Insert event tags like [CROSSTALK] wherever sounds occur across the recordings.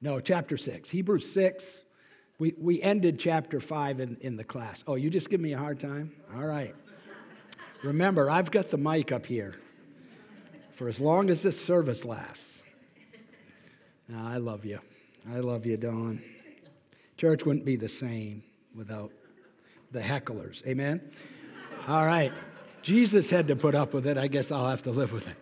No, chapter 6. Hebrews 6. We, we ended chapter 5 in, in the class. Oh, you just give me a hard time? All right. Remember, I've got the mic up here for as long as this service lasts. Now, I love you. I love you, Dawn. Church wouldn't be the same without the hecklers. Amen? All right. Jesus had to put up with it. I guess I'll have to live with it.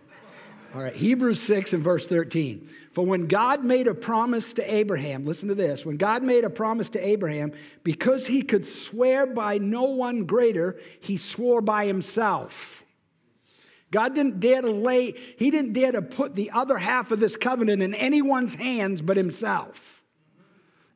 All right, Hebrews 6 and verse 13. For when God made a promise to Abraham, listen to this. When God made a promise to Abraham, because he could swear by no one greater, he swore by himself. God didn't dare to lay, he didn't dare to put the other half of this covenant in anyone's hands but himself.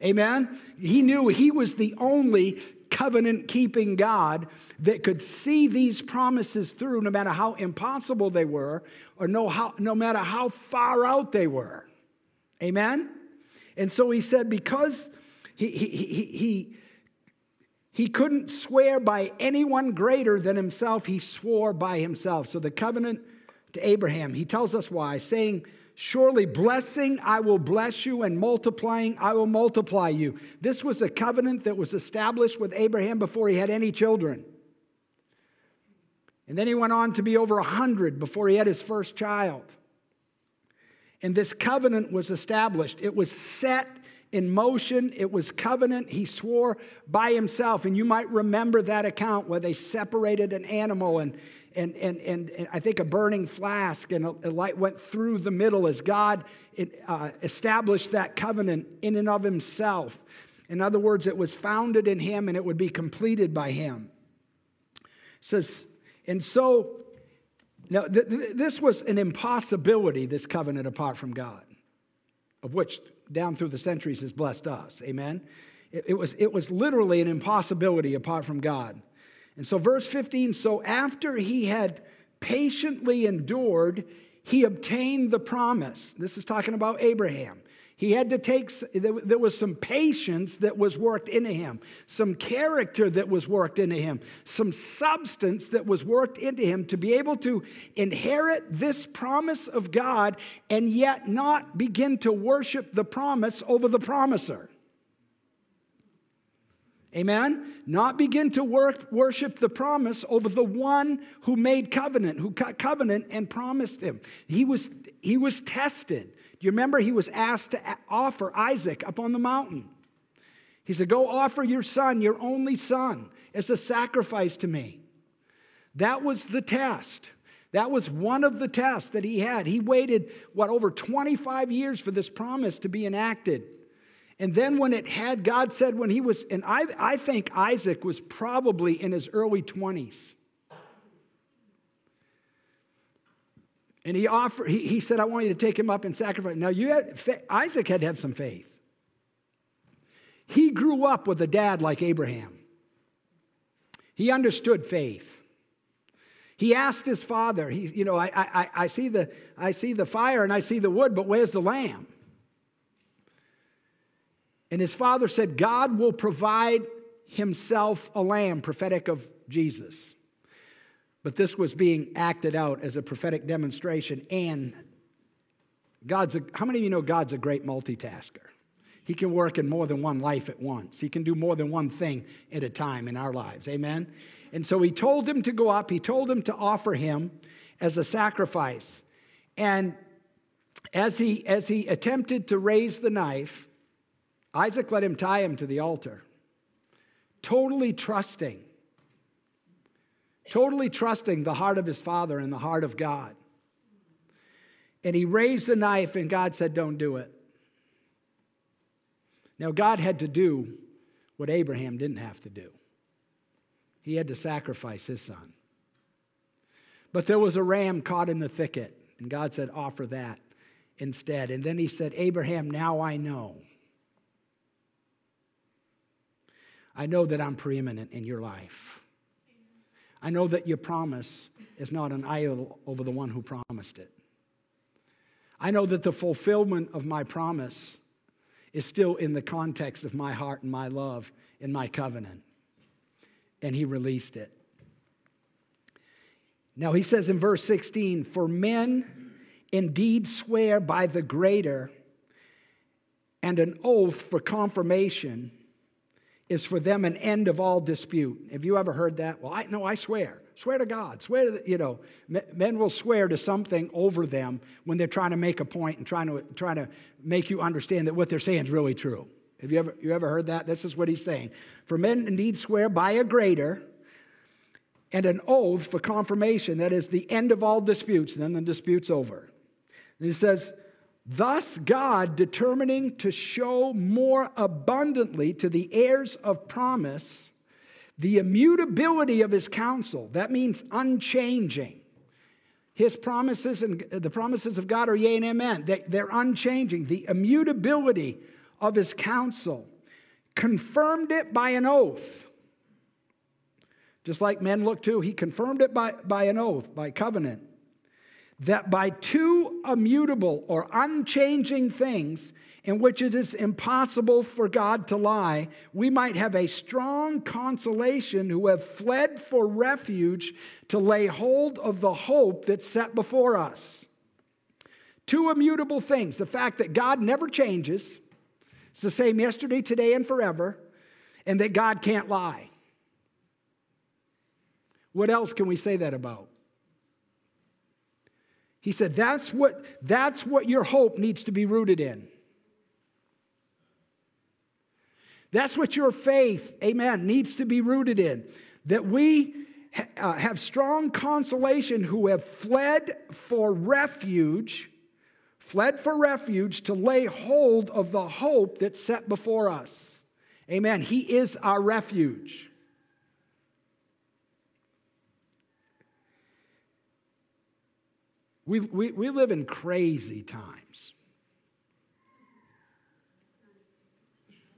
Amen? He knew he was the only covenant keeping God that could see these promises through no matter how impossible they were or no, how, no matter how far out they were. Amen? And so he said, because he, he, he, he, he couldn't swear by anyone greater than himself, he swore by himself. So the covenant to Abraham, he tells us why, saying, Surely blessing I will bless you, and multiplying I will multiply you. This was a covenant that was established with Abraham before he had any children. And then he went on to be over a 100 before he had his first child. And this covenant was established. It was set in motion. It was covenant. He swore by himself. And you might remember that account where they separated an animal and and, and, and, and, I think a burning flask, and a, a, light went through the middle as God it, uh, established that covenant in and of Himself. In other words, it was founded in Him and it would be completed by Him. It says, and so, now th- th- this was an impossibility, this covenant apart from God, of which down through the centuries has blessed us. Amen? It, it was, it was literally an impossibility apart from God. And so, verse 15 so after he had patiently endured, he obtained the promise. This is talking about Abraham. He had to take, there was some patience that was worked into him, some character that was worked into him, some substance that was worked into him to be able to inherit this promise of God and yet not begin to worship the promise over the promiser. Amen? Not begin to work, worship the promise over the one who made covenant, who cut covenant and promised him. He was, he was tested. Do you remember he was asked to offer Isaac up on the mountain? He said, Go offer your son, your only son, as a sacrifice to me. That was the test. That was one of the tests that he had. He waited, what, over 25 years for this promise to be enacted. And then when it had, God said when he was, and I, I think Isaac was probably in his early 20s. And he offered, he, he said, I want you to take him up and sacrifice. Now, you had, Isaac had to have some faith. He grew up with a dad like Abraham. He understood faith. He asked his father, he, you know, I, I, I, see the, I see the fire and I see the wood, but where's the lamb? And his father said, God will provide himself a lamb, prophetic of Jesus. But this was being acted out as a prophetic demonstration. And God's a, how many of you know God's a great multitasker? He can work in more than one life at once. He can do more than one thing at a time in our lives. Amen? And so he told him to go up, he told him to offer him as a sacrifice. And as he, as he attempted to raise the knife, Isaac let him tie him to the altar, totally trusting, totally trusting the heart of his father and the heart of God. And he raised the knife, and God said, Don't do it. Now, God had to do what Abraham didn't have to do, he had to sacrifice his son. But there was a ram caught in the thicket, and God said, Offer that instead. And then he said, Abraham, now I know I know that I'm preeminent in your life. I know that your promise is not an idol over the one who promised it. I know that the fulfillment of my promise is still in the context of my heart and my love and my covenant. And he released it. Now he says in verse 16, For men indeed swear by the greater and an oath for confirmation is for them an end of all dispute. Have you ever heard that? Well, I no, I swear. Swear to God. Swear to the, you know, men will swear to something over them when they're trying to make a point and trying to trying to make you understand that what they're saying is really true. Have you ever you ever heard that? This is what he's saying. For men indeed swear by a greater and an oath for confirmation, that is the end of all disputes, then the dispute's over. And he says, Thus, God determining to show more abundantly to the heirs of promise the immutability of his counsel. That means unchanging. His promises and the promises of God are yea and amen. They, they're unchanging. The immutability of his counsel confirmed it by an oath. Just like men look to, he confirmed it by, by an oath, by covenant that by two immutable or unchanging things in which it is impossible for God to lie, we might have a strong consolation who have fled for refuge to lay hold of the hope that's set before us. Two immutable things the fact that God never changes, it's the same yesterday, today, and forever, and that God can't lie. What else can we say that about? He said, that's what, that's what your hope needs to be rooted in. That's what your faith, amen, needs to be rooted in. That we uh, have strong consolation who have fled for refuge, fled for refuge to lay hold of the hope that's set before us. Amen. He is our refuge. We, we, we live in crazy times.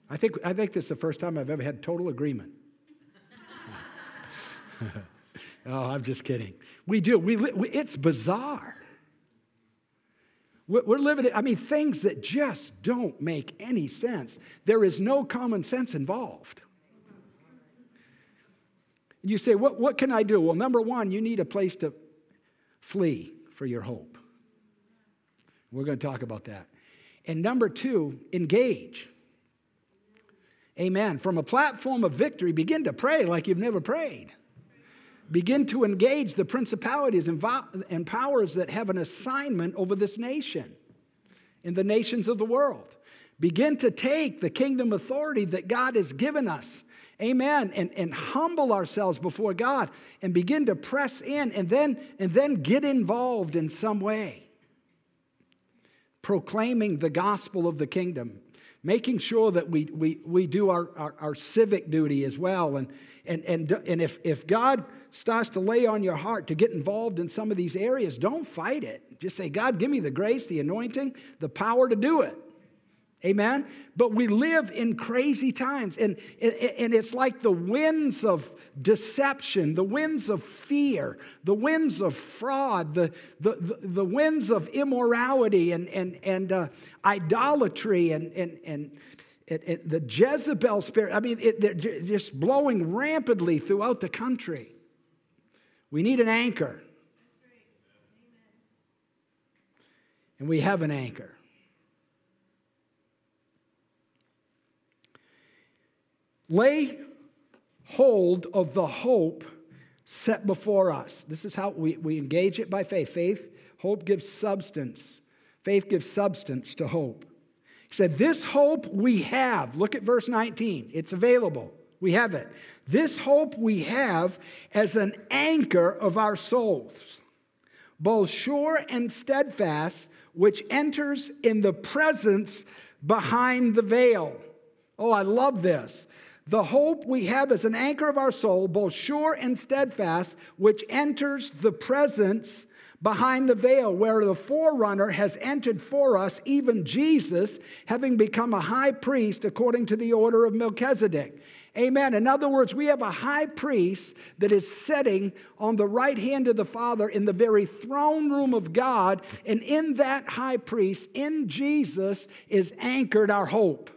I think, I think this is the first time I've ever had total agreement. [LAUGHS] oh, I'm just kidding. We do. We, we it's bizarre. We're living, I mean, things that just don't make any sense. There is no common sense involved. You say, what, what can I do? Well, number one, you need a place to flee for your hope. We're going to talk about that. And number two, engage. Amen. From a platform of victory, begin to pray like you've never prayed. Begin to engage the principalities and powers that have an assignment over this nation and the nations of the world. Begin to take the kingdom authority that God has given us. Amen. And, and humble ourselves before god and begin to press in and then and then get involved in some way. Proclaiming the gospel of the kingdom. Making sure that we, we, we do our, our, our civic duty as well. And, and, and, and if, if god starts to lay on your heart to get involved in some of these areas don't fight it. Just say god give me the grace the anointing the power to do it Amen? But we live in crazy times. And, and it's like the winds of deception, the winds of fear, the winds of fraud, the, the, the, winds of immorality and, and, and uh, idolatry and, and, and, and, the Jezebel spirit. I mean, it, they're just blowing rampantly throughout the country. We need an anchor. And we have an anchor. Lay hold of the hope set before us. This is how we, we engage it by faith. Faith, hope gives substance. Faith gives substance to hope. He said, This hope we have. Look at verse 19. It's available. We have it. This hope we have as an anchor of our souls, both sure and steadfast, which enters in the presence behind the veil. Oh, I love this. The hope we have is an anchor of our soul, both sure and steadfast, which enters the presence behind the veil, where the forerunner has entered for us, even Jesus, having become a high priest according to the order of Melchizedek. Amen. In other words, we have a high priest that is sitting on the right hand of the Father in the very throne room of God. And in that high priest, in Jesus, is anchored our hope.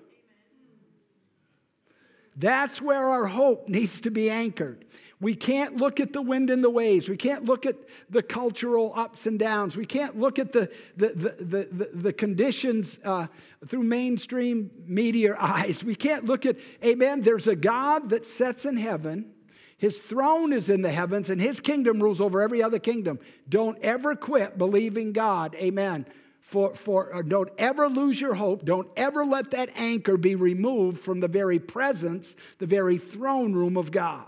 That's where our hope needs to be anchored. We can't look at the wind and the waves. We can't look at the cultural ups and downs. We can't look at the, the, the, the, the conditions uh, through mainstream media [LAUGHS] eyes. We can't look at, amen, there's a God that sits in heaven. His throne is in the heavens, and his kingdom rules over every other kingdom. Don't ever quit believing God. Amen. For, for uh, don't ever lose your hope. Don't ever let that anchor be removed from the very presence, the very throne room of God.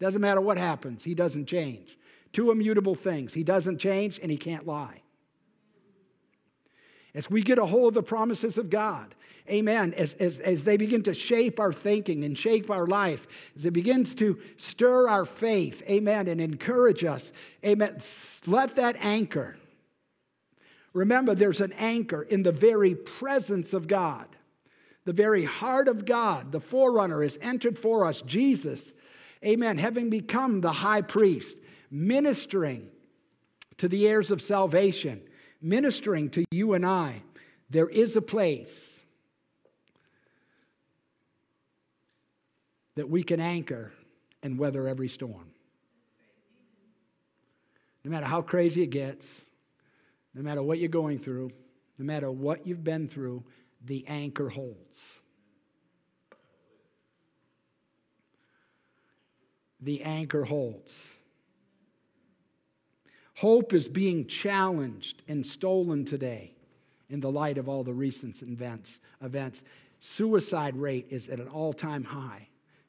Doesn't matter what happens, he doesn't change. Two immutable things. He doesn't change and he can't lie. As we get a hold of the promises of God, amen, as, as, as they begin to shape our thinking and shape our life, as it begins to stir our faith, amen, and encourage us, amen, let that anchor. Remember, there's an anchor in the very presence of God. The very heart of God, the forerunner, is entered for us, Jesus amen, having become the high priest, ministering to the heirs of salvation, ministering to you and I, there is a place that we can anchor and weather every storm. No matter how crazy it gets, no matter what you're going through, no matter what you've been through, the anchor holds. the anchor holds. Hope is being challenged and stolen today in the light of all the recent events. events. Suicide rate is at an all time high.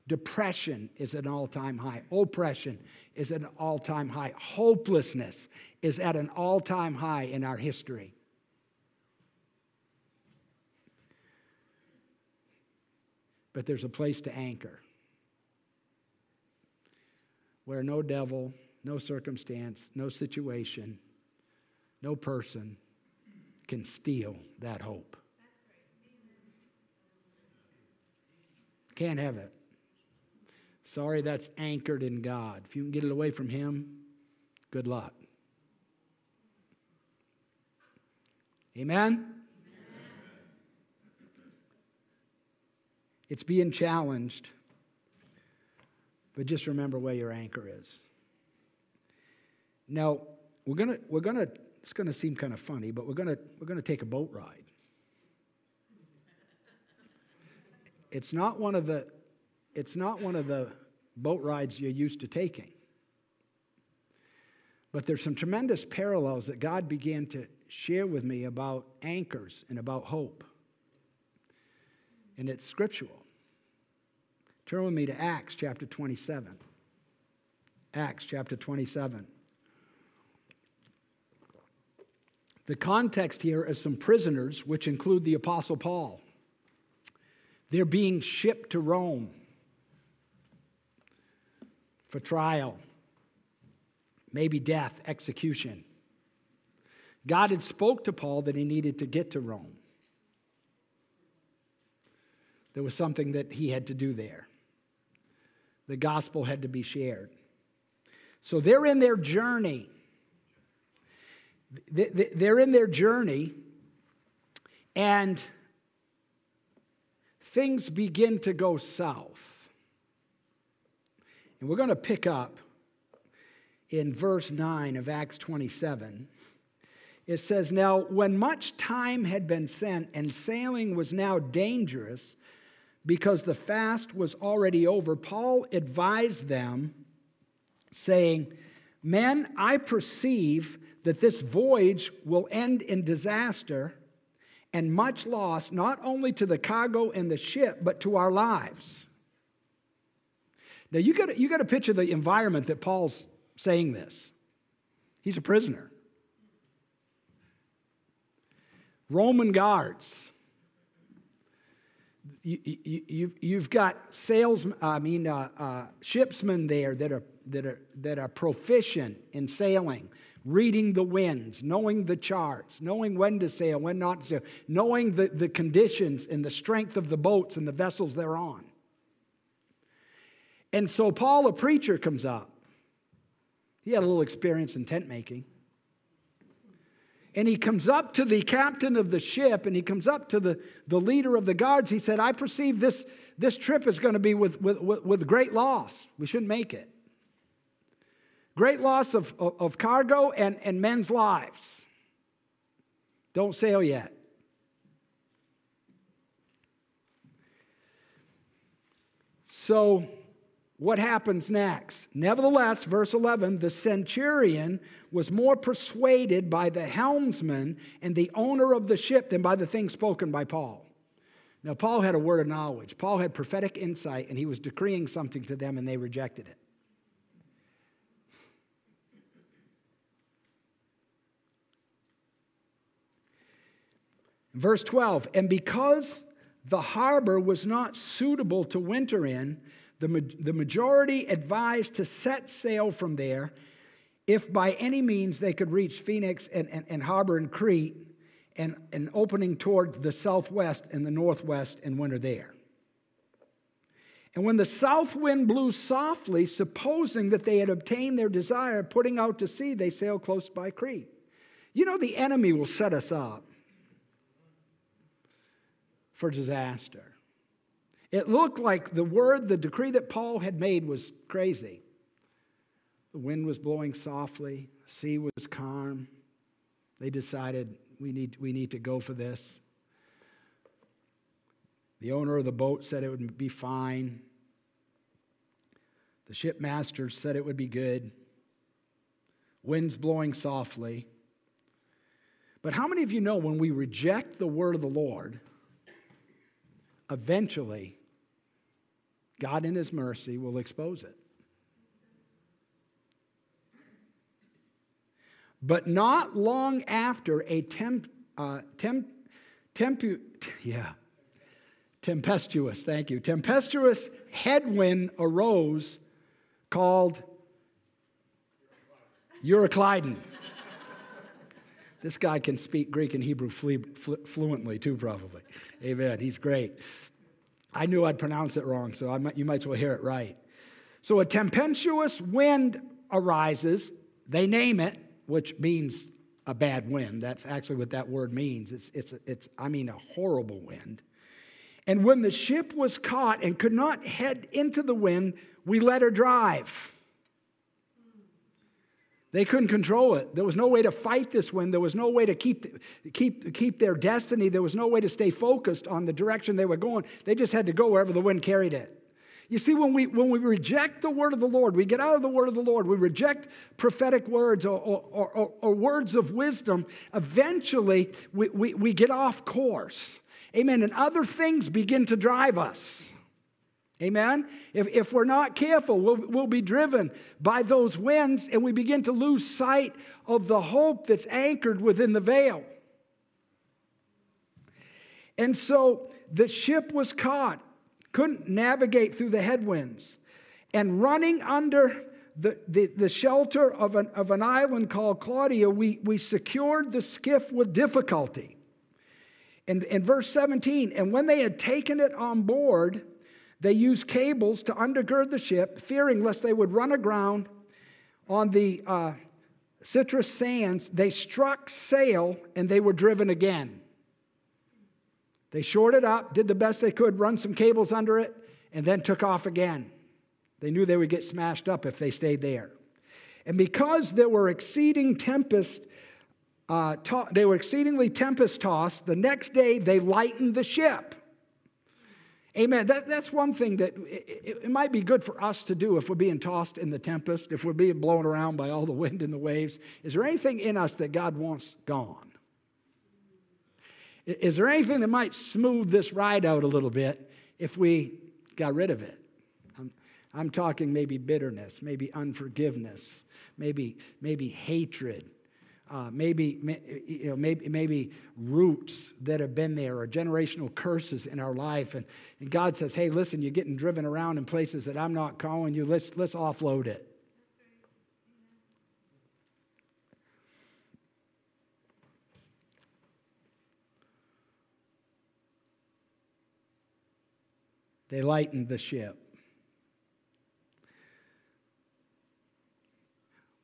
Depression is at an all time high. Oppression is at an all time high. Hopelessness is at an all time high in our history. But there's a place to anchor where no devil, no circumstance, no situation, no person can steal that hope. Can't have it. Sorry, that's anchored in God. If you can get it away from Him, good luck. Amen? It's being challenged but just remember where your anchor is. Now, we're going to, we're going to, it's going to seem kind of funny, but we're going to, we're going to take a boat ride. It's not one of the, it's not one of the boat rides you're used to taking. But there's some tremendous parallels that God began to share with me about anchors and about hope. And it's scriptural. Turn with me to Acts chapter 27. Acts chapter 27. The context here is some prisoners, which include the Apostle Paul. They're being shipped to Rome for trial, maybe death, execution. God had spoke to Paul that he needed to get to Rome. There was something that he had to do there the gospel had to be shared. So they're in their journey. They're in their journey, and things begin to go south. And we're going to pick up in verse 9 of Acts 27. It says, Now, when much time had been spent and sailing was now dangerous, because the fast was already over, Paul advised them, saying, Men, I perceive that this voyage will end in disaster and much loss, not only to the cargo and the ship, but to our lives. Now, you got you got to picture the environment that Paul's saying this. He's a prisoner. Roman guards you, have got sales, I mean, uh, uh, shipsmen there that are, that, are, that are proficient in sailing, reading the winds, knowing the charts, knowing when to sail, when not to sail, knowing the, the conditions and the strength of the boats and the vessels they're on. And so Paul, a preacher, comes up. He had a little experience in tent making. And he comes up to the captain of the ship and he comes up to the, the leader of the guards. He said, I perceive this, this trip is going to be with, with, with, great loss. We shouldn't make it. Great loss of, of, of cargo and, and men's lives. Don't sail yet. So, what happens next? Nevertheless, verse 11, the centurion was more persuaded by the helmsman and the owner of the ship than by the things spoken by Paul. Now, Paul had a word of knowledge. Paul had prophetic insight, and he was decreeing something to them, and they rejected it. Verse 12, and because the harbor was not suitable to winter in, the, the majority advised to set sail from there if by any means they could reach Phoenix and, and, and harbor in Crete and an opening toward the southwest and the northwest and winter there. And when the south wind blew softly, supposing that they had obtained their desire, putting out to sea, they sailed close by Crete. You know, the enemy will set us up for disaster. It looked like the word, the decree that Paul had made was crazy. The wind was blowing softly, the sea was calm. They decided we need, we need to go for this. The owner of the boat said it would be fine. The shipmaster said it would be good. Winds blowing softly. But how many of you know when we reject the word of the Lord, eventually, God in His mercy will expose it. But not long after a temp, uh, temp, tempu, yeah, tempestuous, thank you, tempestuous headwind arose called Euroclydon. This guy can speak Greek and Hebrew fluently too, probably. Amen. He's great. I knew I'd pronounce it wrong, so might, you might as well hear it right. So a tempestuous wind arises. They name it, which means a bad wind. That's actually what that word means. It's, it's, it's I mean, a horrible wind. And when the ship was caught and could not head into the wind, we let her drive. They couldn't control it. There was no way to fight this wind. There was no way to keep, keep, keep their destiny. There was no way to stay focused on the direction they were going. They just had to go wherever the wind carried it. You see, when we, when we reject the word of the Lord, we get out of the word of the Lord, we reject prophetic words or, or, or, or words of wisdom, eventually we, we, we get off course. Amen. And other things begin to drive us. Amen? If, if we're not careful, we'll, we'll be driven by those winds and we begin to lose sight of the hope that's anchored within the veil. And so the ship was caught, couldn't navigate through the headwinds, and running under the, the, the shelter of an, of an island called Claudia, we, we secured the skiff with difficulty. And in verse 17, and when they had taken it on board, they used cables to undergird the ship, fearing lest they would run aground on the uh, Syrtis sands. They struck sail and they were driven again. They shorted up, did the best they could, run some cables under it, and then took off again. They knew they would get smashed up if they stayed there. And because there were exceeding tempest, uh, to- they were exceedingly tempest tossed, the next day they lightened the ship. Amen. That, that's one thing that it, it, might be good for us to do if we're being tossed in the tempest, if we're being blown around by all the wind and the waves. Is there anything in us that God wants gone? Is there anything that might smooth this ride out a little bit if we got rid of it? I'm, I'm talking maybe bitterness, maybe unforgiveness, maybe, maybe hatred, uh, maybe, you know, maybe, maybe roots that have been there or generational curses in our life. And, and God says, hey, listen, you're getting driven around in places that I'm not calling you. Let's, let's offload it. They lightened the ship.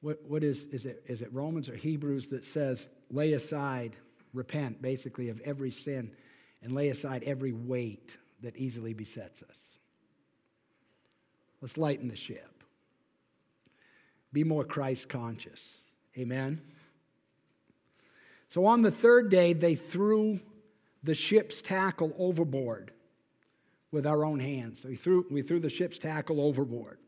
What, what is, is it, is it Romans or Hebrews that says, lay aside, repent, basically, of every sin and lay aside every weight that easily besets us? Let's lighten the ship. Be more Christ conscious. Amen. So on the third day, they threw the ship's tackle overboard with our own hands. So we threw, we threw the ship's tackle overboard.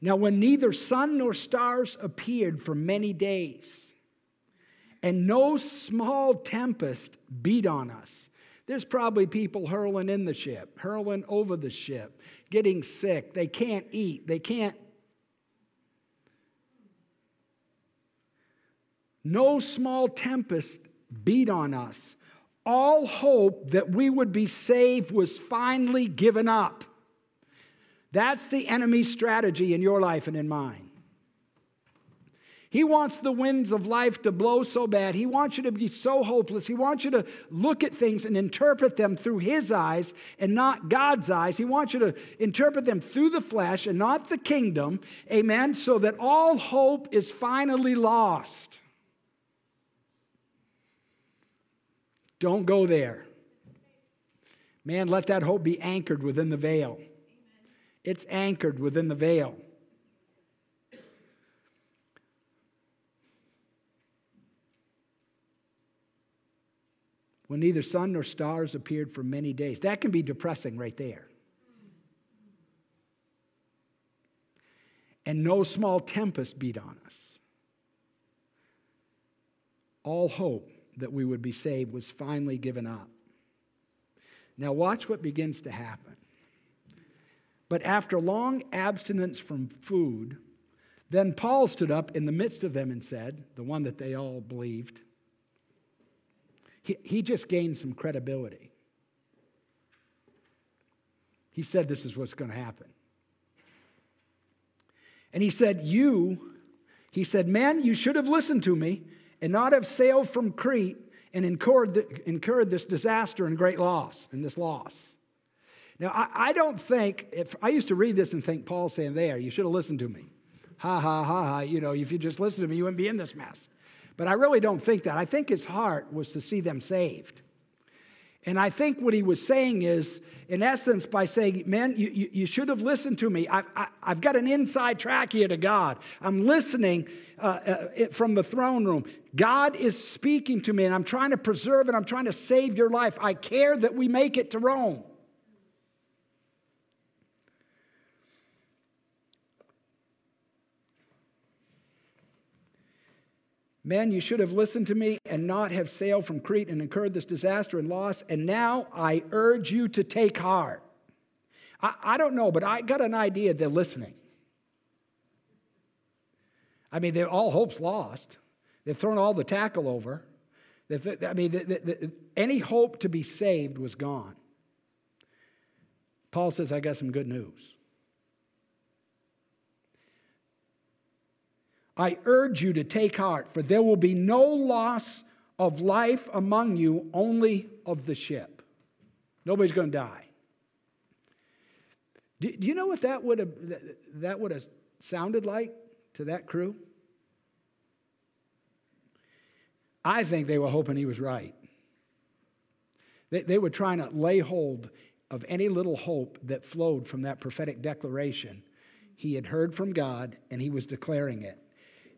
Now, when neither sun nor stars appeared for many days, and no small tempest beat on us, there's probably people hurling in the ship, hurling over the ship, getting sick. They can't eat. They can't. No small tempest beat on us. All hope that we would be saved was finally given up. That's the enemy's strategy in your life and in mine. He wants the winds of life to blow so bad. He wants you to be so hopeless. He wants you to look at things and interpret them through his eyes and not God's eyes. He wants you to interpret them through the flesh and not the kingdom. Amen. So that all hope is finally lost. Don't go there. Man, let that hope be anchored within the veil. It's anchored within the veil. When neither sun nor stars appeared for many days. That can be depressing right there. And no small tempest beat on us. All hope that we would be saved was finally given up. Now, watch what begins to happen. But after long abstinence from food, then Paul stood up in the midst of them and said, the one that they all believed, he, he just gained some credibility. He said, This is what's going to happen. And he said, You, he said, Men, you should have listened to me and not have sailed from Crete and incurred, the, incurred this disaster and great loss and this loss. Now, I, I, don't think, if I used to read this and think Paul saying, There, you should have listened to me. Ha, ha, ha, ha. You know, if you just listened to me, you wouldn't be in this mess. But I really don't think that. I think his heart was to see them saved. And I think what he was saying is, in essence, by saying, Man, you, you, you should have listened to me. I, have got an inside track here to God. I'm listening uh, uh, from the throne room. God is speaking to me, and I'm trying to preserve and I'm trying to save your life. I care that we make it to Rome. Men, you should have listened to me and not have sailed from Crete and incurred this disaster and loss. And now I urge you to take heart. I, I don't know, but I got an idea they're listening. I mean, they're all hope's lost. They've thrown all the tackle over. I mean, the, the, the, any hope to be saved was gone. Paul says, I got some good news. I urge you to take heart, for there will be no loss of life among you, only of the ship. Nobody's going to die. Do, you know what that would have that would have sounded like to that crew? I think they were hoping he was right. They, they were trying to lay hold of any little hope that flowed from that prophetic declaration. He had heard from God and he was declaring it.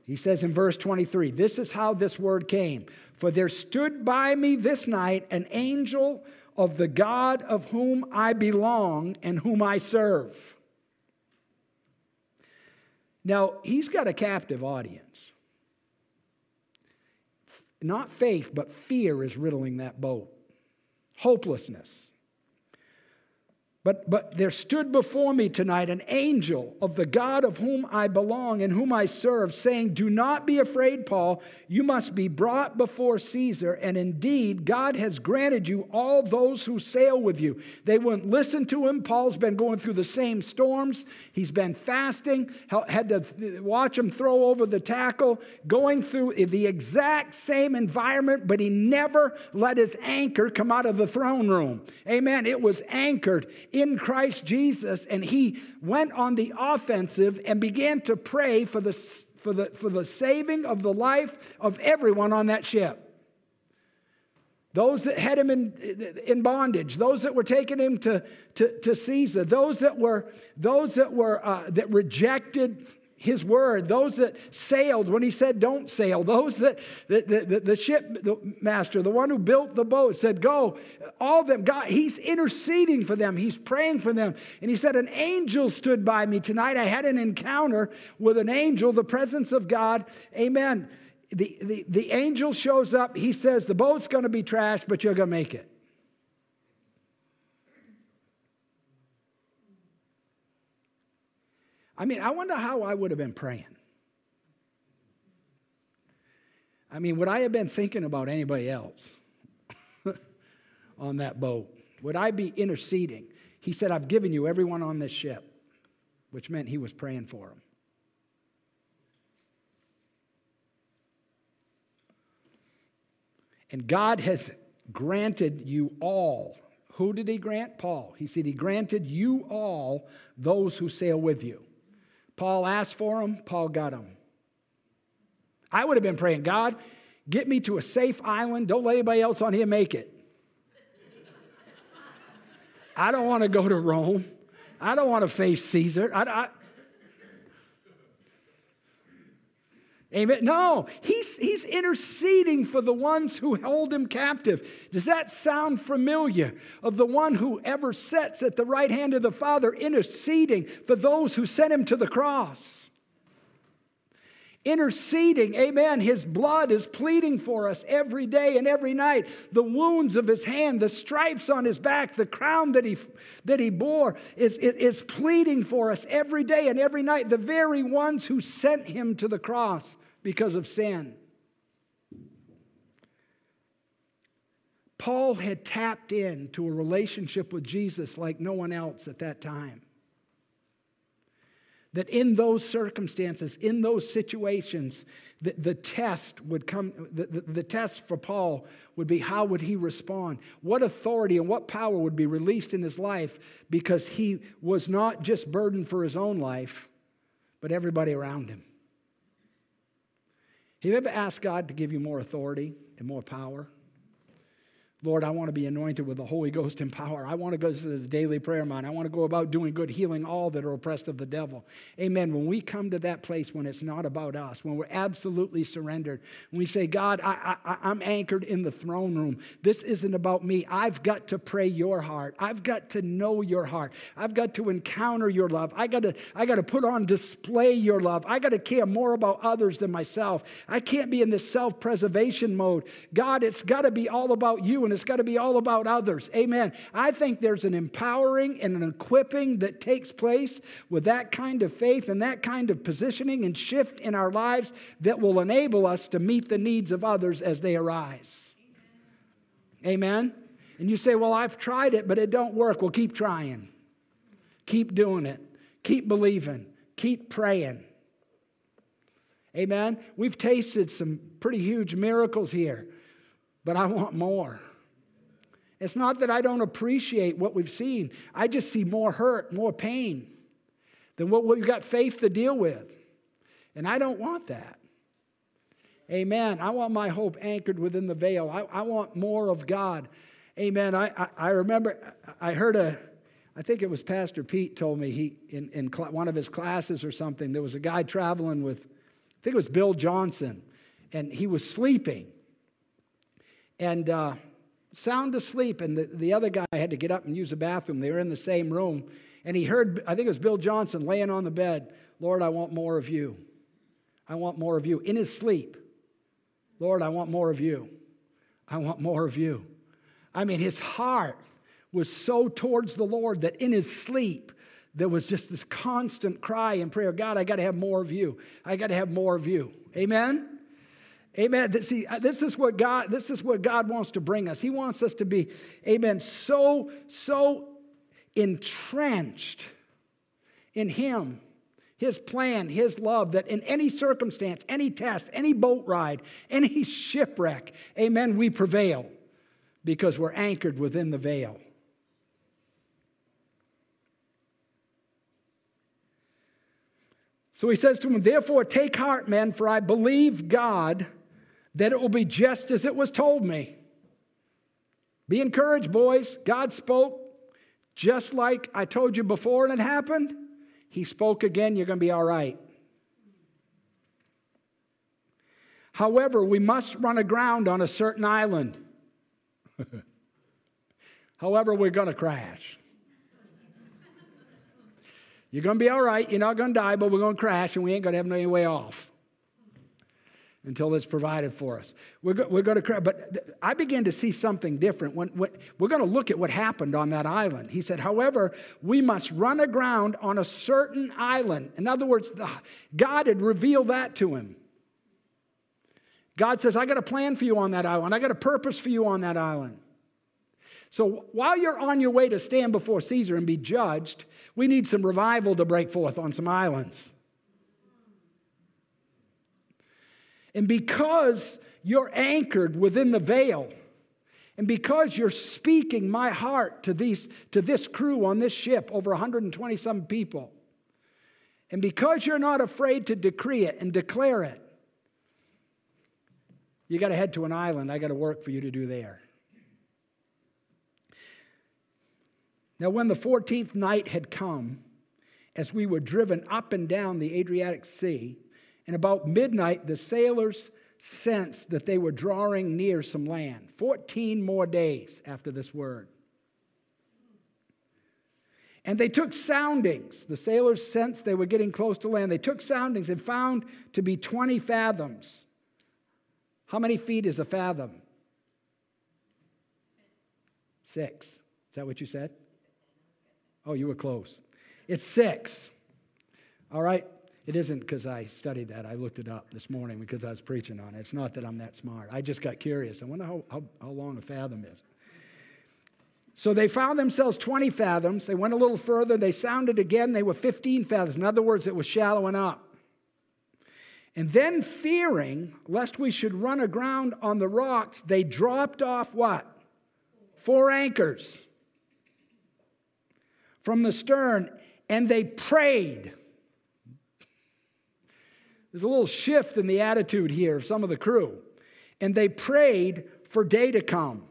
He says in verse 23 This is how this word came. For there stood by me this night an angel of the God of whom I belong and whom I serve. Now, he's got a captive audience. Not faith, but fear is riddling that boat. Hopelessness. But, but there stood before me tonight an angel of the God of whom I belong and whom I serve, saying, Do not be afraid, Paul. You must be brought before Caesar. And indeed, God has granted you all those who sail with you. They wouldn't listen to him. Paul's been going through the same storms. He's been fasting, had to watch him throw over the tackle, going through the exact same environment, but he never let his anchor come out of the throne room. Amen. It was anchored in Christ Jesus, and he went on the offensive and began to pray for the, for the, for the saving of the life of everyone on that ship. Those that had him in, in bondage, those that were taking him to, to, to Caesar, those that were, those that were uh, that rejected his word, those that sailed when he said don't sail, those that, the, the ship master, the one who built the boat said go, all of them, God, he's interceding for them, he's praying for them. And he said, An angel stood by me tonight. I had an encounter with an angel, the presence of God. Amen. The, the, the angel shows up, he says, The boat's going to be trashed, but you're going to make it. I mean, I wonder how I would have been praying. I mean, would I have been thinking about anybody else [LAUGHS] on that boat? Would I be interceding? He said, I've given you everyone on this ship, which meant he was praying for them. And God has granted you all. Who did he grant? Paul. He said, He granted you all those who sail with you. Paul asked for them, Paul got them. I would have been praying, God, get me to a safe island. Don't let anybody else on here make it. I don't want to go to Rome. I don't want to face Caesar. I, I, Amen. No, he's, he's interceding for the ones who hold him captive. Does that sound familiar? Of the one who ever sits at the right hand of the Father, interceding for those who sent him to the cross. Interceding, amen. His blood is pleading for us every day and every night. The wounds of his hand, the stripes on his back, the crown that he, that he bore is, is pleading for us every day and every night. The very ones who sent him to the cross because of sin. Paul had tapped into a relationship with Jesus like no one else at that time. That in those circumstances, in those situations, the, the test would come, the, the, the test for Paul would be how would he respond? What authority and what power would be released in his life because he was not just burdened for his own life, but everybody around him. Have you ever asked God to give you more authority and more power? Lord, I want to be anointed with the Holy Ghost and power. I want to go to the daily prayer mind. I want to go about doing good, healing all that are oppressed of the devil. Amen. When we come to that place when it's not about us, when we're absolutely surrendered, when we say, God, I, I, I'm anchored in the throne room. This isn't about me. I've got to pray your heart. I've got to know your heart. I've got to encounter your love. I got to, I got to put on display your love. I got to care more about others than myself. I can't be in this self preservation mode. God, it's got to be all about you and it's got to be all about others. Amen. I think there's an empowering and an equipping that takes place with that kind of faith and that kind of positioning and shift in our lives that will enable us to meet the needs of others as they arise. Amen. And you say, "Well, I've tried it, but it don't work." Well, keep trying. Keep doing it. Keep believing. Keep praying. Amen. We've tasted some pretty huge miracles here, but I want more. It's not that I don't appreciate what we've seen, I just see more hurt, more pain than what we've got faith to deal with. And I don't want that. Amen. I want my hope anchored within the veil. I, I want more of God. Amen. I, I, I, remember I heard a, I think it was Pastor Pete told me he in, in cl- one of his classes or something, there was a guy traveling with, I think it was Bill Johnson, and he was sleeping. And uh, sound asleep, and the, the other guy had to get up and use the bathroom. They were in the same room. And he heard, I think it was Bill Johnson laying on the bed, Lord, I want more of you. I want more of you. In his sleep, Lord, I want more of you. I want more of you. I mean, his heart was so towards the Lord that in his sleep, there was just this constant cry and prayer God, I got to have more of you. I got to have more of you. Amen? Amen. See, uh, this is what God, this is what God wants to bring us. He wants us to be, amen, so, so entrenched in Him, His plan, His love, that in any circumstance, any test, any boat ride, any [LAUGHS] shipwreck, amen, we prevail because we're anchored within the veil. So he says to him, Therefore, take heart, men, for I believe God that it will be just as it was told me. Be encouraged, boys. God spoke just like I told you before and it happened. He spoke again, you're going to be all right. However, we must run aground on a certain island. [LAUGHS] However, we're going to crash. You're going to be all right. You're not going to die, but we're going to crash and we ain't going to have no way off until it's provided for us. We're, go, we're going to. But I began to see something different. When, when, we're going to look at what happened on that island. He said, however, we must run aground on a certain island. In other words, the, God had revealed that to him. God says, I got a plan for you on that island. I got a purpose for you on that island. So while you're on your way to stand before Caesar and be judged, we need some revival to break forth on some islands. And because you're anchored within the veil, and because you're speaking my heart to, these, to this crew on this ship, over 127 people, and because you're not afraid to decree it and declare it, you got to head to an island. I got to work for you to do there. Now, when the 14th night had come, as we were driven up and down the Adriatic Sea, and about midnight the sailors sensed that they were drawing near some land. 14 more days after this word. And they took soundings. The sailors sensed they were getting close to land. They took soundings and found to be 20 fathoms. How many feet is a fathom? Six. Is that what you said? Oh, you were close. It's six. All right? It isn't because I studied that. I looked it up this morning because I was preaching on it. It's not that I'm that smart. I just got curious. I wonder how, how, how long a fathom is. So they found themselves 20 fathoms. They went a little further. They sounded again. They were 15 fathoms. In other words, it was shallowing up. And then, fearing lest we should run aground on the rocks, they dropped off what? Four anchors from the stern and they prayed. There's a little shift in the attitude here of some of the crew. And they prayed for day to come.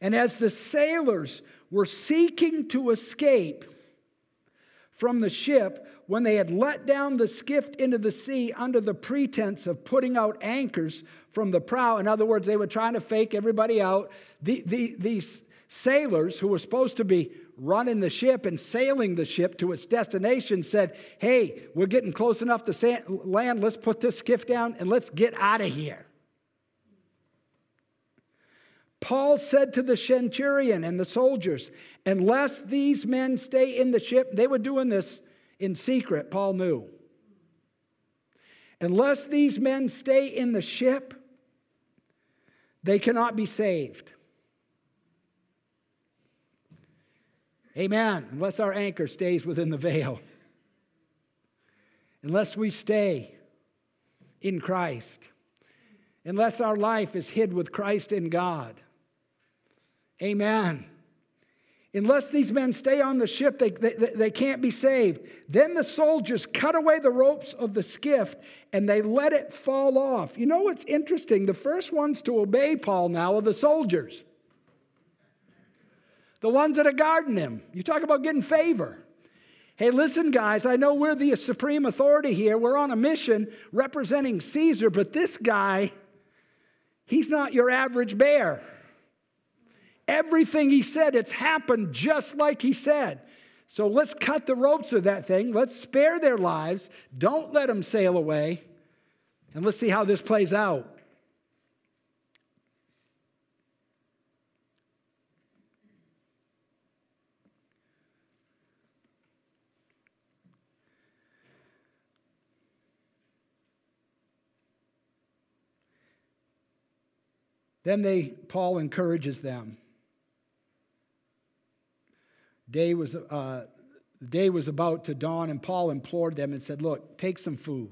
And as the sailors were seeking to escape from the ship, when they had let down the skiff into the sea under the pretense of putting out anchors from the prow, in other words, they were trying to fake everybody out, the, the, these sailors who were supposed to be running the ship and sailing the ship to its destination said, Hey, we're getting close enough to land. Let's put this skiff down and let's get out of here. Paul said to the centurion and the soldiers, Unless these men stay in the ship, they were doing this in secret, Paul knew. Unless these men stay in the ship, they cannot be saved. Amen. Unless our anchor stays within the veil. Unless we stay in Christ. Unless our life is hid with Christ in God. Amen. Unless these men stay on the ship, they, they, they can't be saved. Then the soldiers cut away the ropes of the skiff and they let it fall off. You know what's interesting? The first ones to obey Paul now are the soldiers the ones that are guarding him. You talk about getting favor. Hey, listen, guys, I know we're the supreme authority here. We're on a mission representing Caesar, but this guy, he's not your average bear. Everything he said, it's happened just like he said. So let's cut the ropes of that thing. Let's spare their lives. Don't let them sail away. And let's see how this plays out. Then they, Paul encourages them. Day was, uh, the day was about to dawn, and Paul implored them and said, Look, take some food.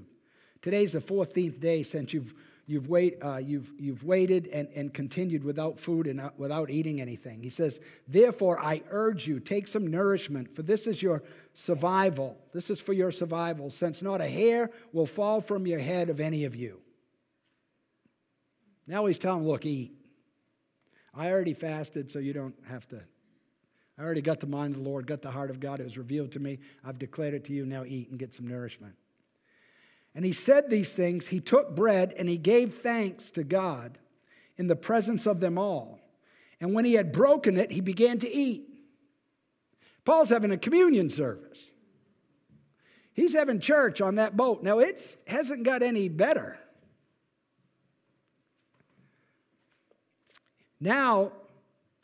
Today's the 14th day since you've, you've, wait, uh, you've, you've waited and, and continued without food and uh, without eating anything. He says, Therefore, I urge you, take some nourishment, for this is your survival. This is for your survival, since not a hair will fall from your head of any of you. Now he's telling, Look, eat. I already fasted, so you don't have to. I already got the mind of the Lord, got the heart of God. It was revealed to me. I've declared it to you. Now eat and get some nourishment. And he said these things. He took bread and he gave thanks to God in the presence of them all. And when he had broken it, he began to eat. Paul's having a communion service. He's having church on that boat. Now, it hasn't got any better. Now,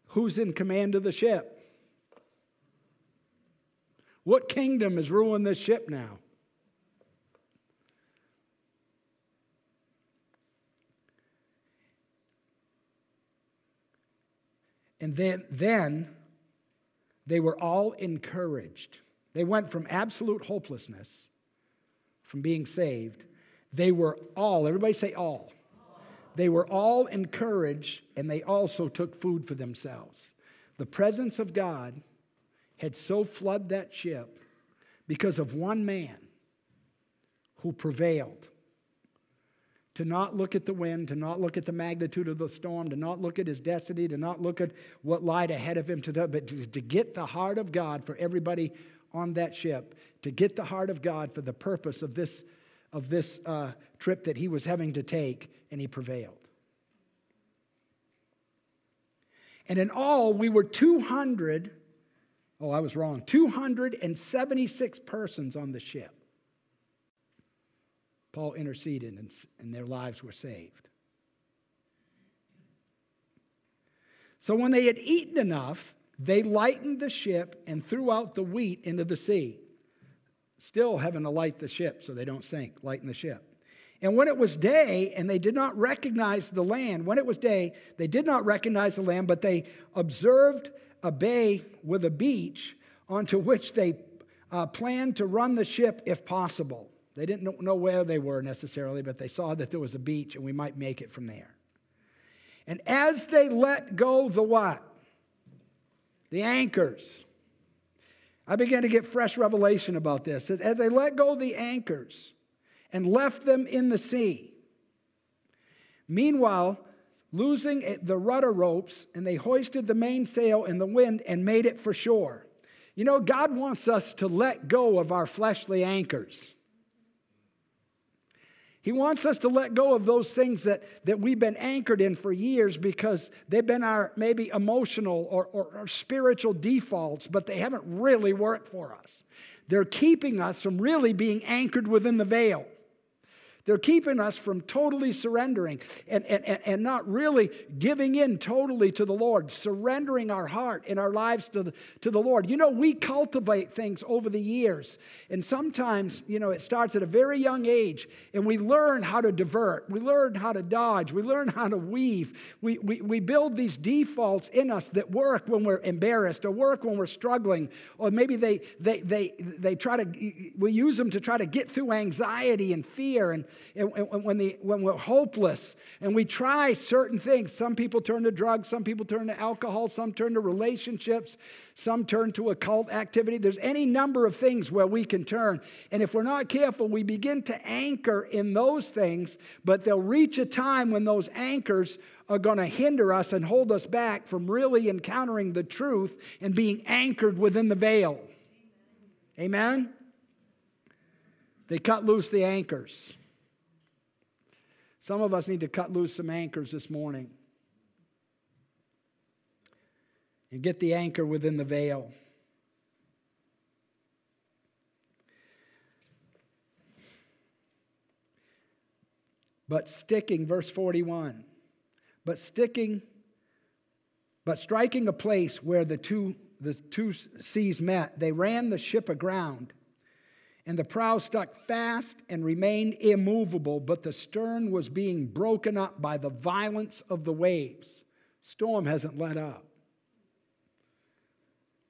who's in command of the ship? What kingdom is ruling this ship now? And then, then they were all encouraged. They went from absolute hopelessness, from being saved. They were all, everybody say all. They were all encouraged, and they also took food for themselves. The presence of God had so flooded that ship because of one man who prevailed to not look at the wind, to not look at the magnitude of the storm, to not look at his destiny, to not look at what lied ahead of him, to but to, to get the heart of God for everybody on that ship, to get the heart of God for the purpose of this, of this uh, trip that he was having to take, and he prevailed. And in all, we were 200, oh, I was wrong, 276 persons on the ship. Paul interceded and, and their lives were saved. So when they had eaten enough, they lightened the ship and threw out the wheat into the sea. Still having to light the ship so they don't sink, lighten the ship. And when it was day, and they did not recognize the land, when it was day, they did not recognize the land, but they observed a bay with a beach onto which they uh, planned to run the ship if possible. They didn't know where they were necessarily, but they saw that there was a beach and we might make it from there. And as they let go the what? The anchors. I began to get fresh revelation about this. As they let go the anchors and left them in the sea. Meanwhile, losing the rudder ropes, and they hoisted the mainsail in the wind and made it for shore. You know, God wants us to let go of our fleshly anchors. He wants us to let go of those things that, that we've been anchored in for years because they've been our maybe emotional or, or, or spiritual defaults, but they haven't really worked for us. They're keeping us from really being anchored within the veil. They're keeping us from totally surrendering and, and, and not really giving in totally to the Lord, surrendering our heart and our lives to the, to the Lord. You know, we cultivate things over the years, and sometimes, you know, it starts at a very young age, and we learn how to divert, we learn how to dodge, we learn how to weave. We, we, we build these defaults in us that work when we're embarrassed or work when we're struggling, or maybe they, they, they, they try to, we use them to try to get through anxiety and fear and and, and when, the, when we're hopeless and we try certain things. Some people turn to drugs, some people turn to alcohol, some turn to relationships, some turn to occult activity. There's any number of things where we can turn. And if we're not careful, we begin to anchor in those things, but they'll reach a time when those anchors are going to hinder us and hold us back from really encountering the truth and being anchored within the veil. Amen? They cut loose the anchors. Some of us need to cut loose some anchors this morning and get the anchor within the veil. But sticking, verse 41, but sticking, but striking a place where the two, the two seas met, they ran the ship aground and the prow stuck fast and remained immovable, but the stern was being broken up by the violence of the waves. Storm hasn't let up.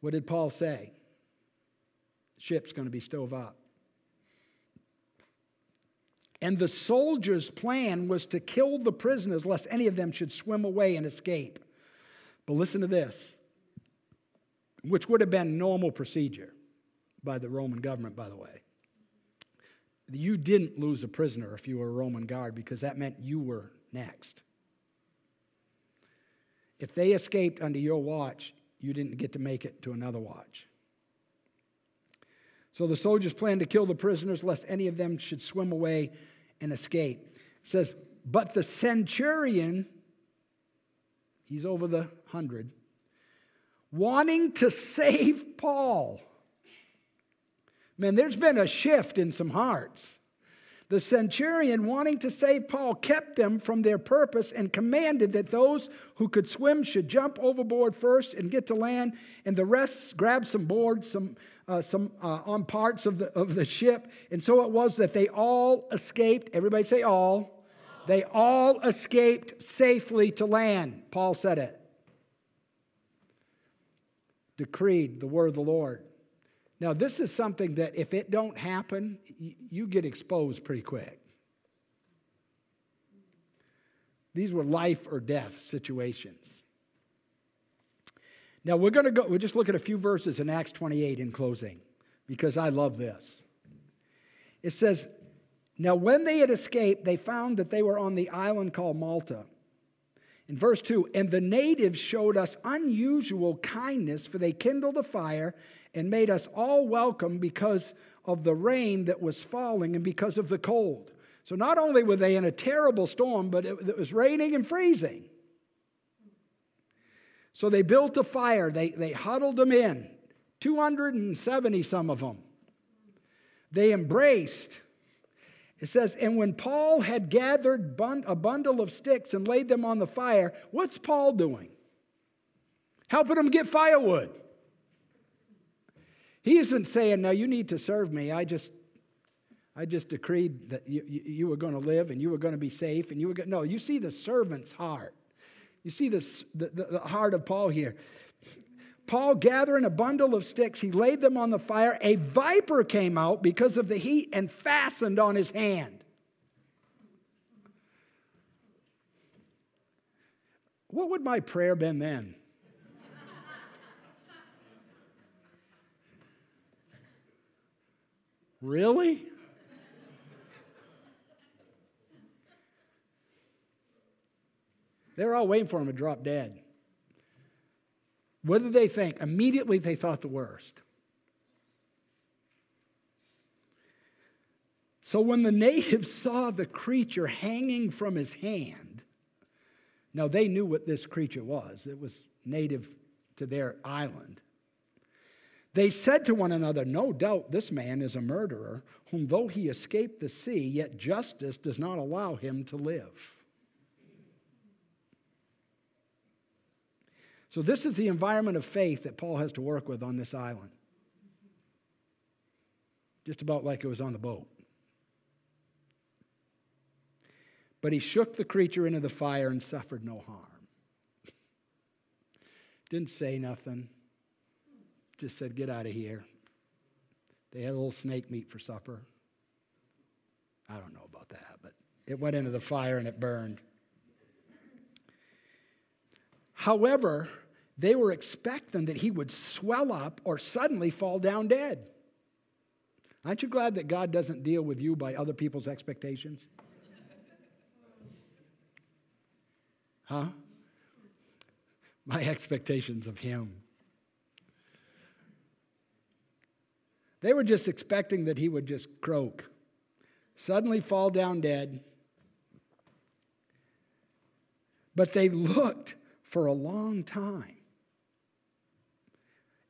What did Paul say? The ship's going to be stove up. And the soldiers' plan was to kill the prisoners, lest any of them should swim away and escape. But listen to this, which would have been normal procedure by the Roman government, by the way. You didn't lose a prisoner if you were a Roman guard because that meant you were next. If they escaped under your watch, you didn't get to make it to another watch. So the soldiers planned to kill the prisoners, lest any of them should swim away and escape. It says, but the centurion, he's over the hundred, wanting to save Paul. Man, there's been a shift in some hearts. The centurion, wanting to save Paul, kept them from their purpose and commanded that those who could swim should jump overboard first and get to land, and the rest grab some boards, some, uh, some uh, on parts of the, of the ship. And so it was that they all escaped. Everybody say all. They all escaped safely to land. Paul said it. Decreed the word of the Lord. Now, this is something that if it don't happen, you get exposed pretty quick. These were life or death situations. Now, we're going to go, we'll just look at a few verses in Acts 28 in closing because I love this. It says, Now, when they had escaped, they found that they were on the island called Malta. In verse 2, and the natives showed us unusual kindness, for they kindled a fire and made us all welcome because of the rain that was falling and because of the cold. So not only were they in a terrible storm, but it, it was raining and freezing. So they built a fire, they, they huddled them in, 270 some of them. They embraced. It says, and when Paul had gathered a bundle of sticks and laid them on the fire, what's Paul doing? Helping them get firewood. He isn't saying, now you need to serve me. I just, I just decreed that you, you, you were going to live and you were going to be safe and you were going No, you see the servant's heart. You see this, the, the, the heart of Paul here. Paul gathering a bundle of sticks, he laid them on the fire. A viper came out because of the heat and fastened on his hand. What would my prayer been then? Really? They're all waiting for him to drop dead. What did they think? Immediately they thought the worst. So when the [LAUGHS] natives saw the creature hanging from his hand, now they knew what this creature was. It was native to their island. They said to one another, No doubt this man is a murderer, whom though he escaped the sea, yet justice does not allow him to live. So, this is the environment of faith that Paul has to work with on this island. Just about like it was on the boat. But he shook the creature into the fire and suffered no harm. [LAUGHS] Didn't say nothing just said, Get out of here. They had a little snake meat for supper. I don't know about that, but it went into the fire and it burned. However, they were expecting that he would swell up or suddenly fall down dead. Aren't you glad that God doesn't deal with you by other people's expectations? Huh? My expectations of him They were just expecting that he would just croak, suddenly fall down dead. But they looked for a long time.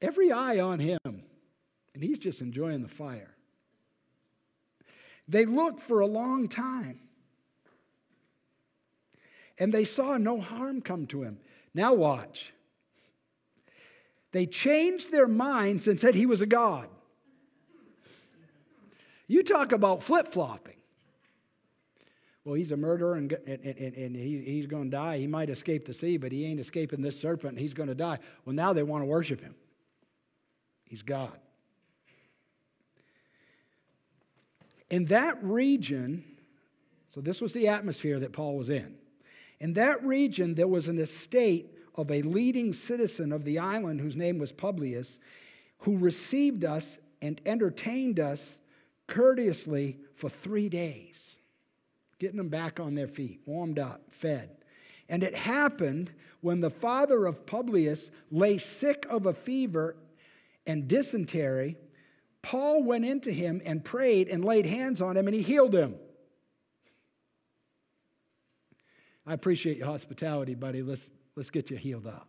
Every eye on him, and he's just enjoying the fire. They looked for a long time. And they saw no harm come to him. Now, watch. They changed their minds and said he was a God. You talk about flip flopping. Well, he's a murderer and, and, and, and he, he's going to die. He might escape the sea, but he ain't escaping this serpent. He's going to die. Well, now they want to worship him. He's God. In that region, So, this was the atmosphere that Paul was in. In that region, there was an estate of a leading citizen of the island whose name was Publius, who received us and entertained us courteously for three days, getting them back on their feet, warmed up, fed. And it happened when the father of Publius lay sick of a fever and dysentery, Paul went into him and prayed and laid hands on him, and he healed him. I appreciate your hospitality, buddy. Let's, let's get you healed up.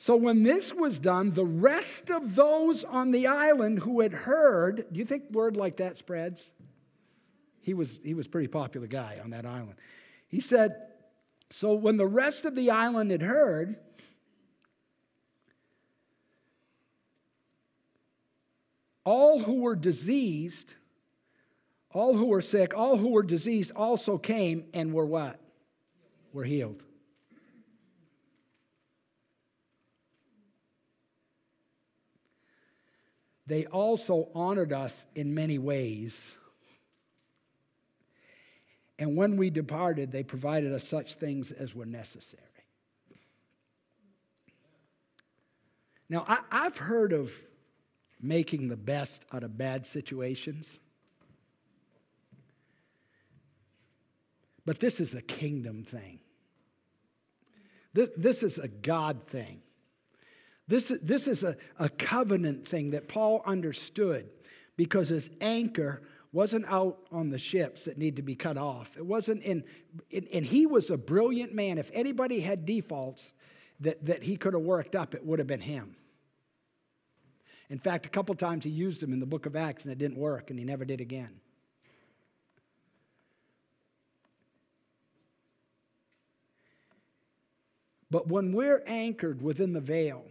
So, when this was done, the rest of those on the island who had heard, do you think word like that spreads? He was, he was a pretty popular guy on that island. He said, So when the rest of the island had heard, all who were diseased all who were sick, all who were diseased also came and were what? Were healed. They also honored us in many ways. And when we departed, they provided us such things as were necessary. Now, I, have heard of making the best out of bad situations. But this is a kingdom thing. This, this is a God thing. This, this is a, a covenant thing that Paul understood because his anchor wasn't out on the ships that need to be cut off. It wasn't in, in, and he was a brilliant man. If anybody had defaults that, that he could have worked up, it would have been him. In fact, a couple times he used them in the book of Acts and it didn't work, and he never did again. But when we're anchored within the veil,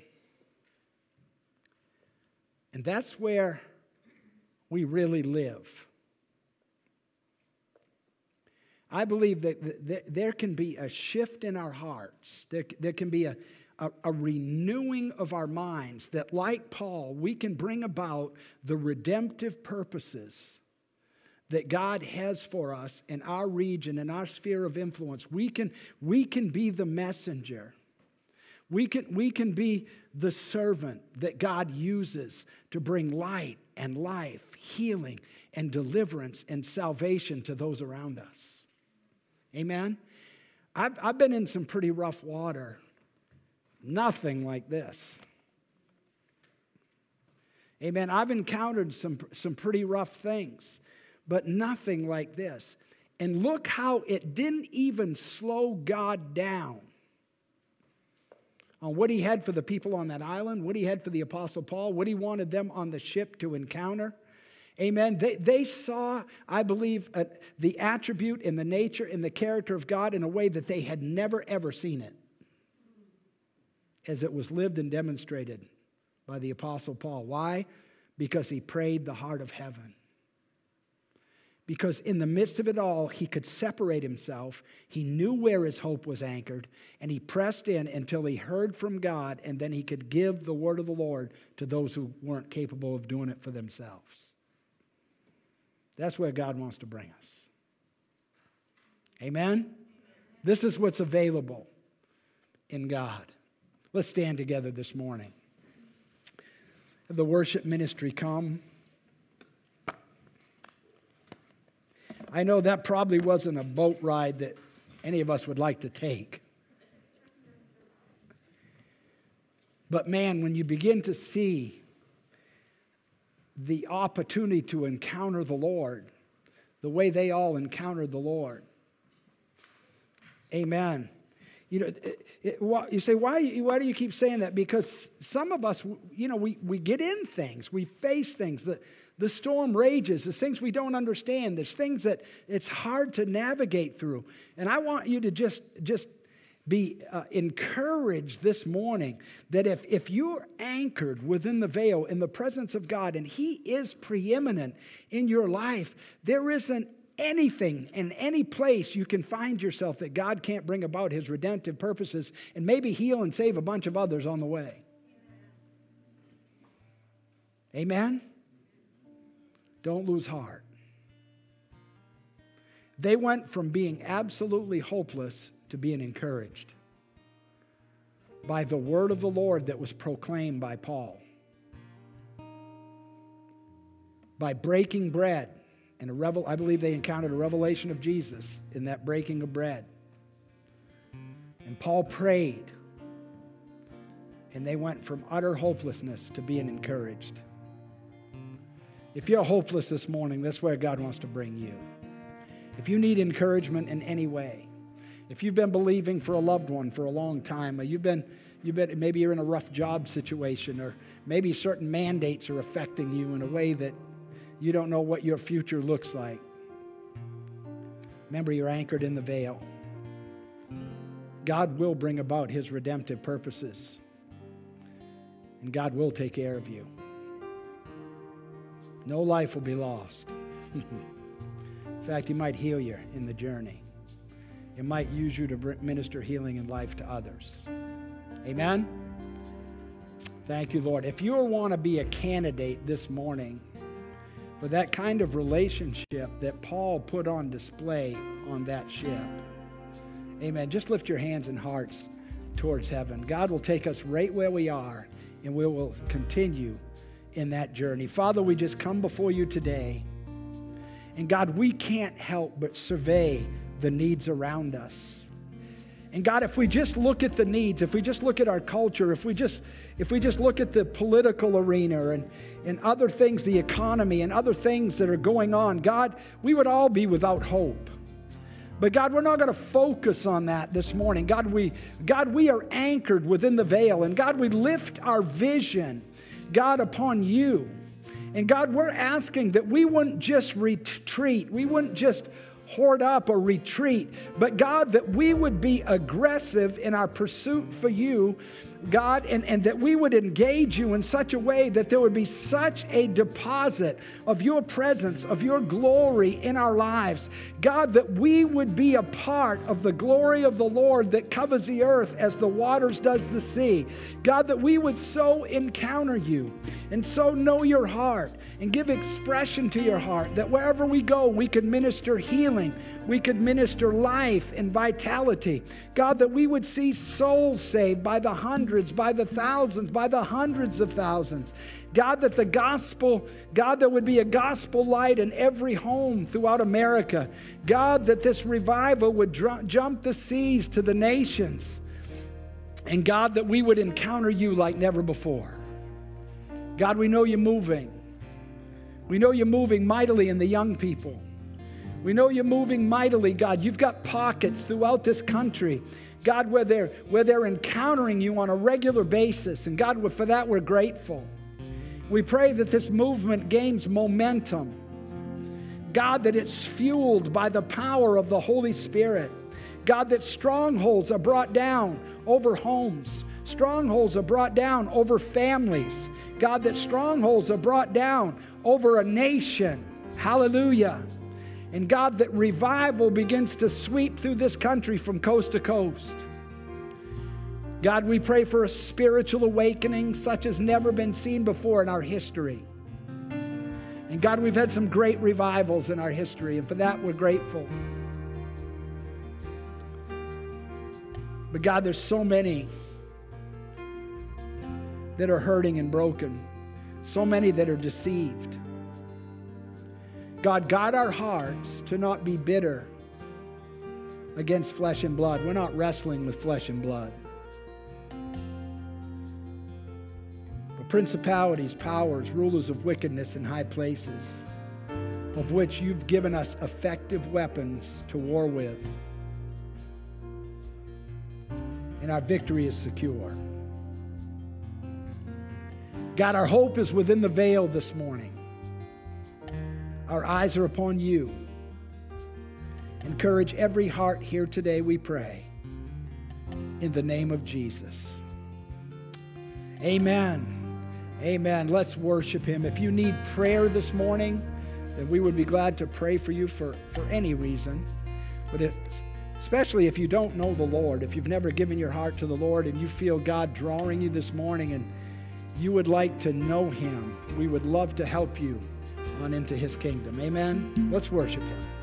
and that's where we really live. I believe that there can be a shift in our hearts. There, can be a, a, a, renewing of our minds that, like Paul, we can bring about the redemptive purposes that God has for us in our region, in our sphere of influence. We can, we can be the messenger. We can, we can be the servant that God uses to bring light and life, healing and deliverance and salvation to those around us. Amen? I've, I've been in some pretty rough water. Nothing like this. Amen. I've encountered some, some pretty rough things but nothing like this. And look how it didn't even slow God down on what he had for the people on that island, what he had for the Apostle Paul, what he wanted them on the ship to encounter. Amen. They, they saw, I believe, uh, the attribute and the nature and the character of God in a way that they had never, ever seen it as it was lived and demonstrated by the Apostle Paul. Why? Because he prayed the heart of heaven because in the midst of it all, he could separate himself. He knew where his hope was anchored, and he pressed in until he heard from God, and then he could give the word of the Lord to those who weren't capable of doing it for themselves. That's where God wants to bring us. Amen? This is what's available in God. Let's stand together this morning. Have the worship ministry come. I know that probably wasn't a boat ride that any of us would like to take. But man, when you begin to see the opportunity to encounter the Lord, the way they all encountered the Lord, amen. You know, it, it, you say, why, why do you keep saying that? Because some of us, you know, we, we get in things, we face things. The, the storm rages. There's things we don't understand. There's things that it's hard to navigate through. And I want you to just, just be uh, encouraged this morning that if, if you're anchored within the veil in the presence of God and He is preeminent in your life, there isn't anything in any place you can find yourself that God can't bring about His redemptive purposes and maybe heal and save a bunch of others on the way. Amen? Don't lose heart. They went from being absolutely hopeless to being encouraged by the word of the Lord that was proclaimed by Paul. By breaking bread, and a revel, I believe they encountered a revelation of Jesus in that breaking of bread. And Paul prayed, and they went from utter hopelessness to being encouraged. If you're hopeless this morning, that's where God wants to bring you. If you need encouragement in any way, if you've been believing for a loved one for a long time, or you've been, you've been maybe you're in a rough job situation, or maybe certain mandates are affecting you in a way that you don't know what your future looks like. Remember, you're anchored in the veil. God will bring about his redemptive purposes, and God will take care of you. No life will be lost. [LAUGHS] in fact, he might heal you in the journey. It might use you to minister healing and life to others. Amen? Thank you, Lord. If you want to be a candidate this morning for that kind of relationship that Paul put on display on that ship, amen, just lift your hands and hearts towards heaven. God will take us right where we are, and we will continue in that journey. Father, we just come before you today. And God, we can't help but survey the needs around us. And God, if we just look at the needs, if we just look at our culture, if we just if we just look at the political arena and, and other things, the economy and other things that are going on, God, we would all be without hope. But God, we're not going to focus on that this morning. God, we God, we are anchored within the veil. And God, we lift our vision, God, upon you. And God, we're asking that we wouldn't just retreat, we wouldn't just hoard up or retreat, but God, that we would be aggressive in our pursuit for you God, and, and that we would engage you in such a way that there would be such a deposit of your presence, of your glory in our lives. God, that we would be a part of the glory of the Lord that covers the earth as the waters does the sea. God, that we would so encounter you and so know your heart and give expression to your heart that wherever we go, we can minister healing, we could minister life and vitality. God, that we would see souls saved by the hundreds, by the thousands, by the hundreds of thousands. God, that the gospel, God, there would be a gospel light in every home throughout America. God, that this revival would dr- jump the seas to the nations. And God, that we would encounter you like never before. God, we know you're moving. We know you're moving mightily in the young people. We know you're moving mightily, God. You've got pockets throughout this country, God, where they're, where they're encountering you on a regular basis. And God, for that, we're grateful. We pray that this movement gains momentum. God, that it's fueled by the power of the Holy Spirit. God, that strongholds are brought down over homes, strongholds are brought down over families. God, that strongholds are brought down over a nation. Hallelujah. And God, that revival begins to sweep through this country from coast to coast. God, we pray for a spiritual awakening such as never been seen before in our history. And God, we've had some great revivals in our history, and for that we're grateful. But God, there's so many that are hurting and broken, so many that are deceived. God, guide our hearts to not be bitter against flesh and blood. We're not wrestling with flesh and blood. But principalities, powers, rulers of wickedness in high places, of which you've given us effective weapons to war with. And our victory is secure. God, our hope is within the veil this morning. Our eyes are upon you. Encourage every heart here today, we pray. In the name of Jesus. Amen. Amen. Let's worship him. If you need prayer this morning, then we would be glad to pray for you for, for any reason. But if, especially if you don't know the Lord, if you've never given your heart to the Lord and you feel God drawing you this morning and you would like to know him, we would love to help you on into his kingdom. Amen. Let's worship him.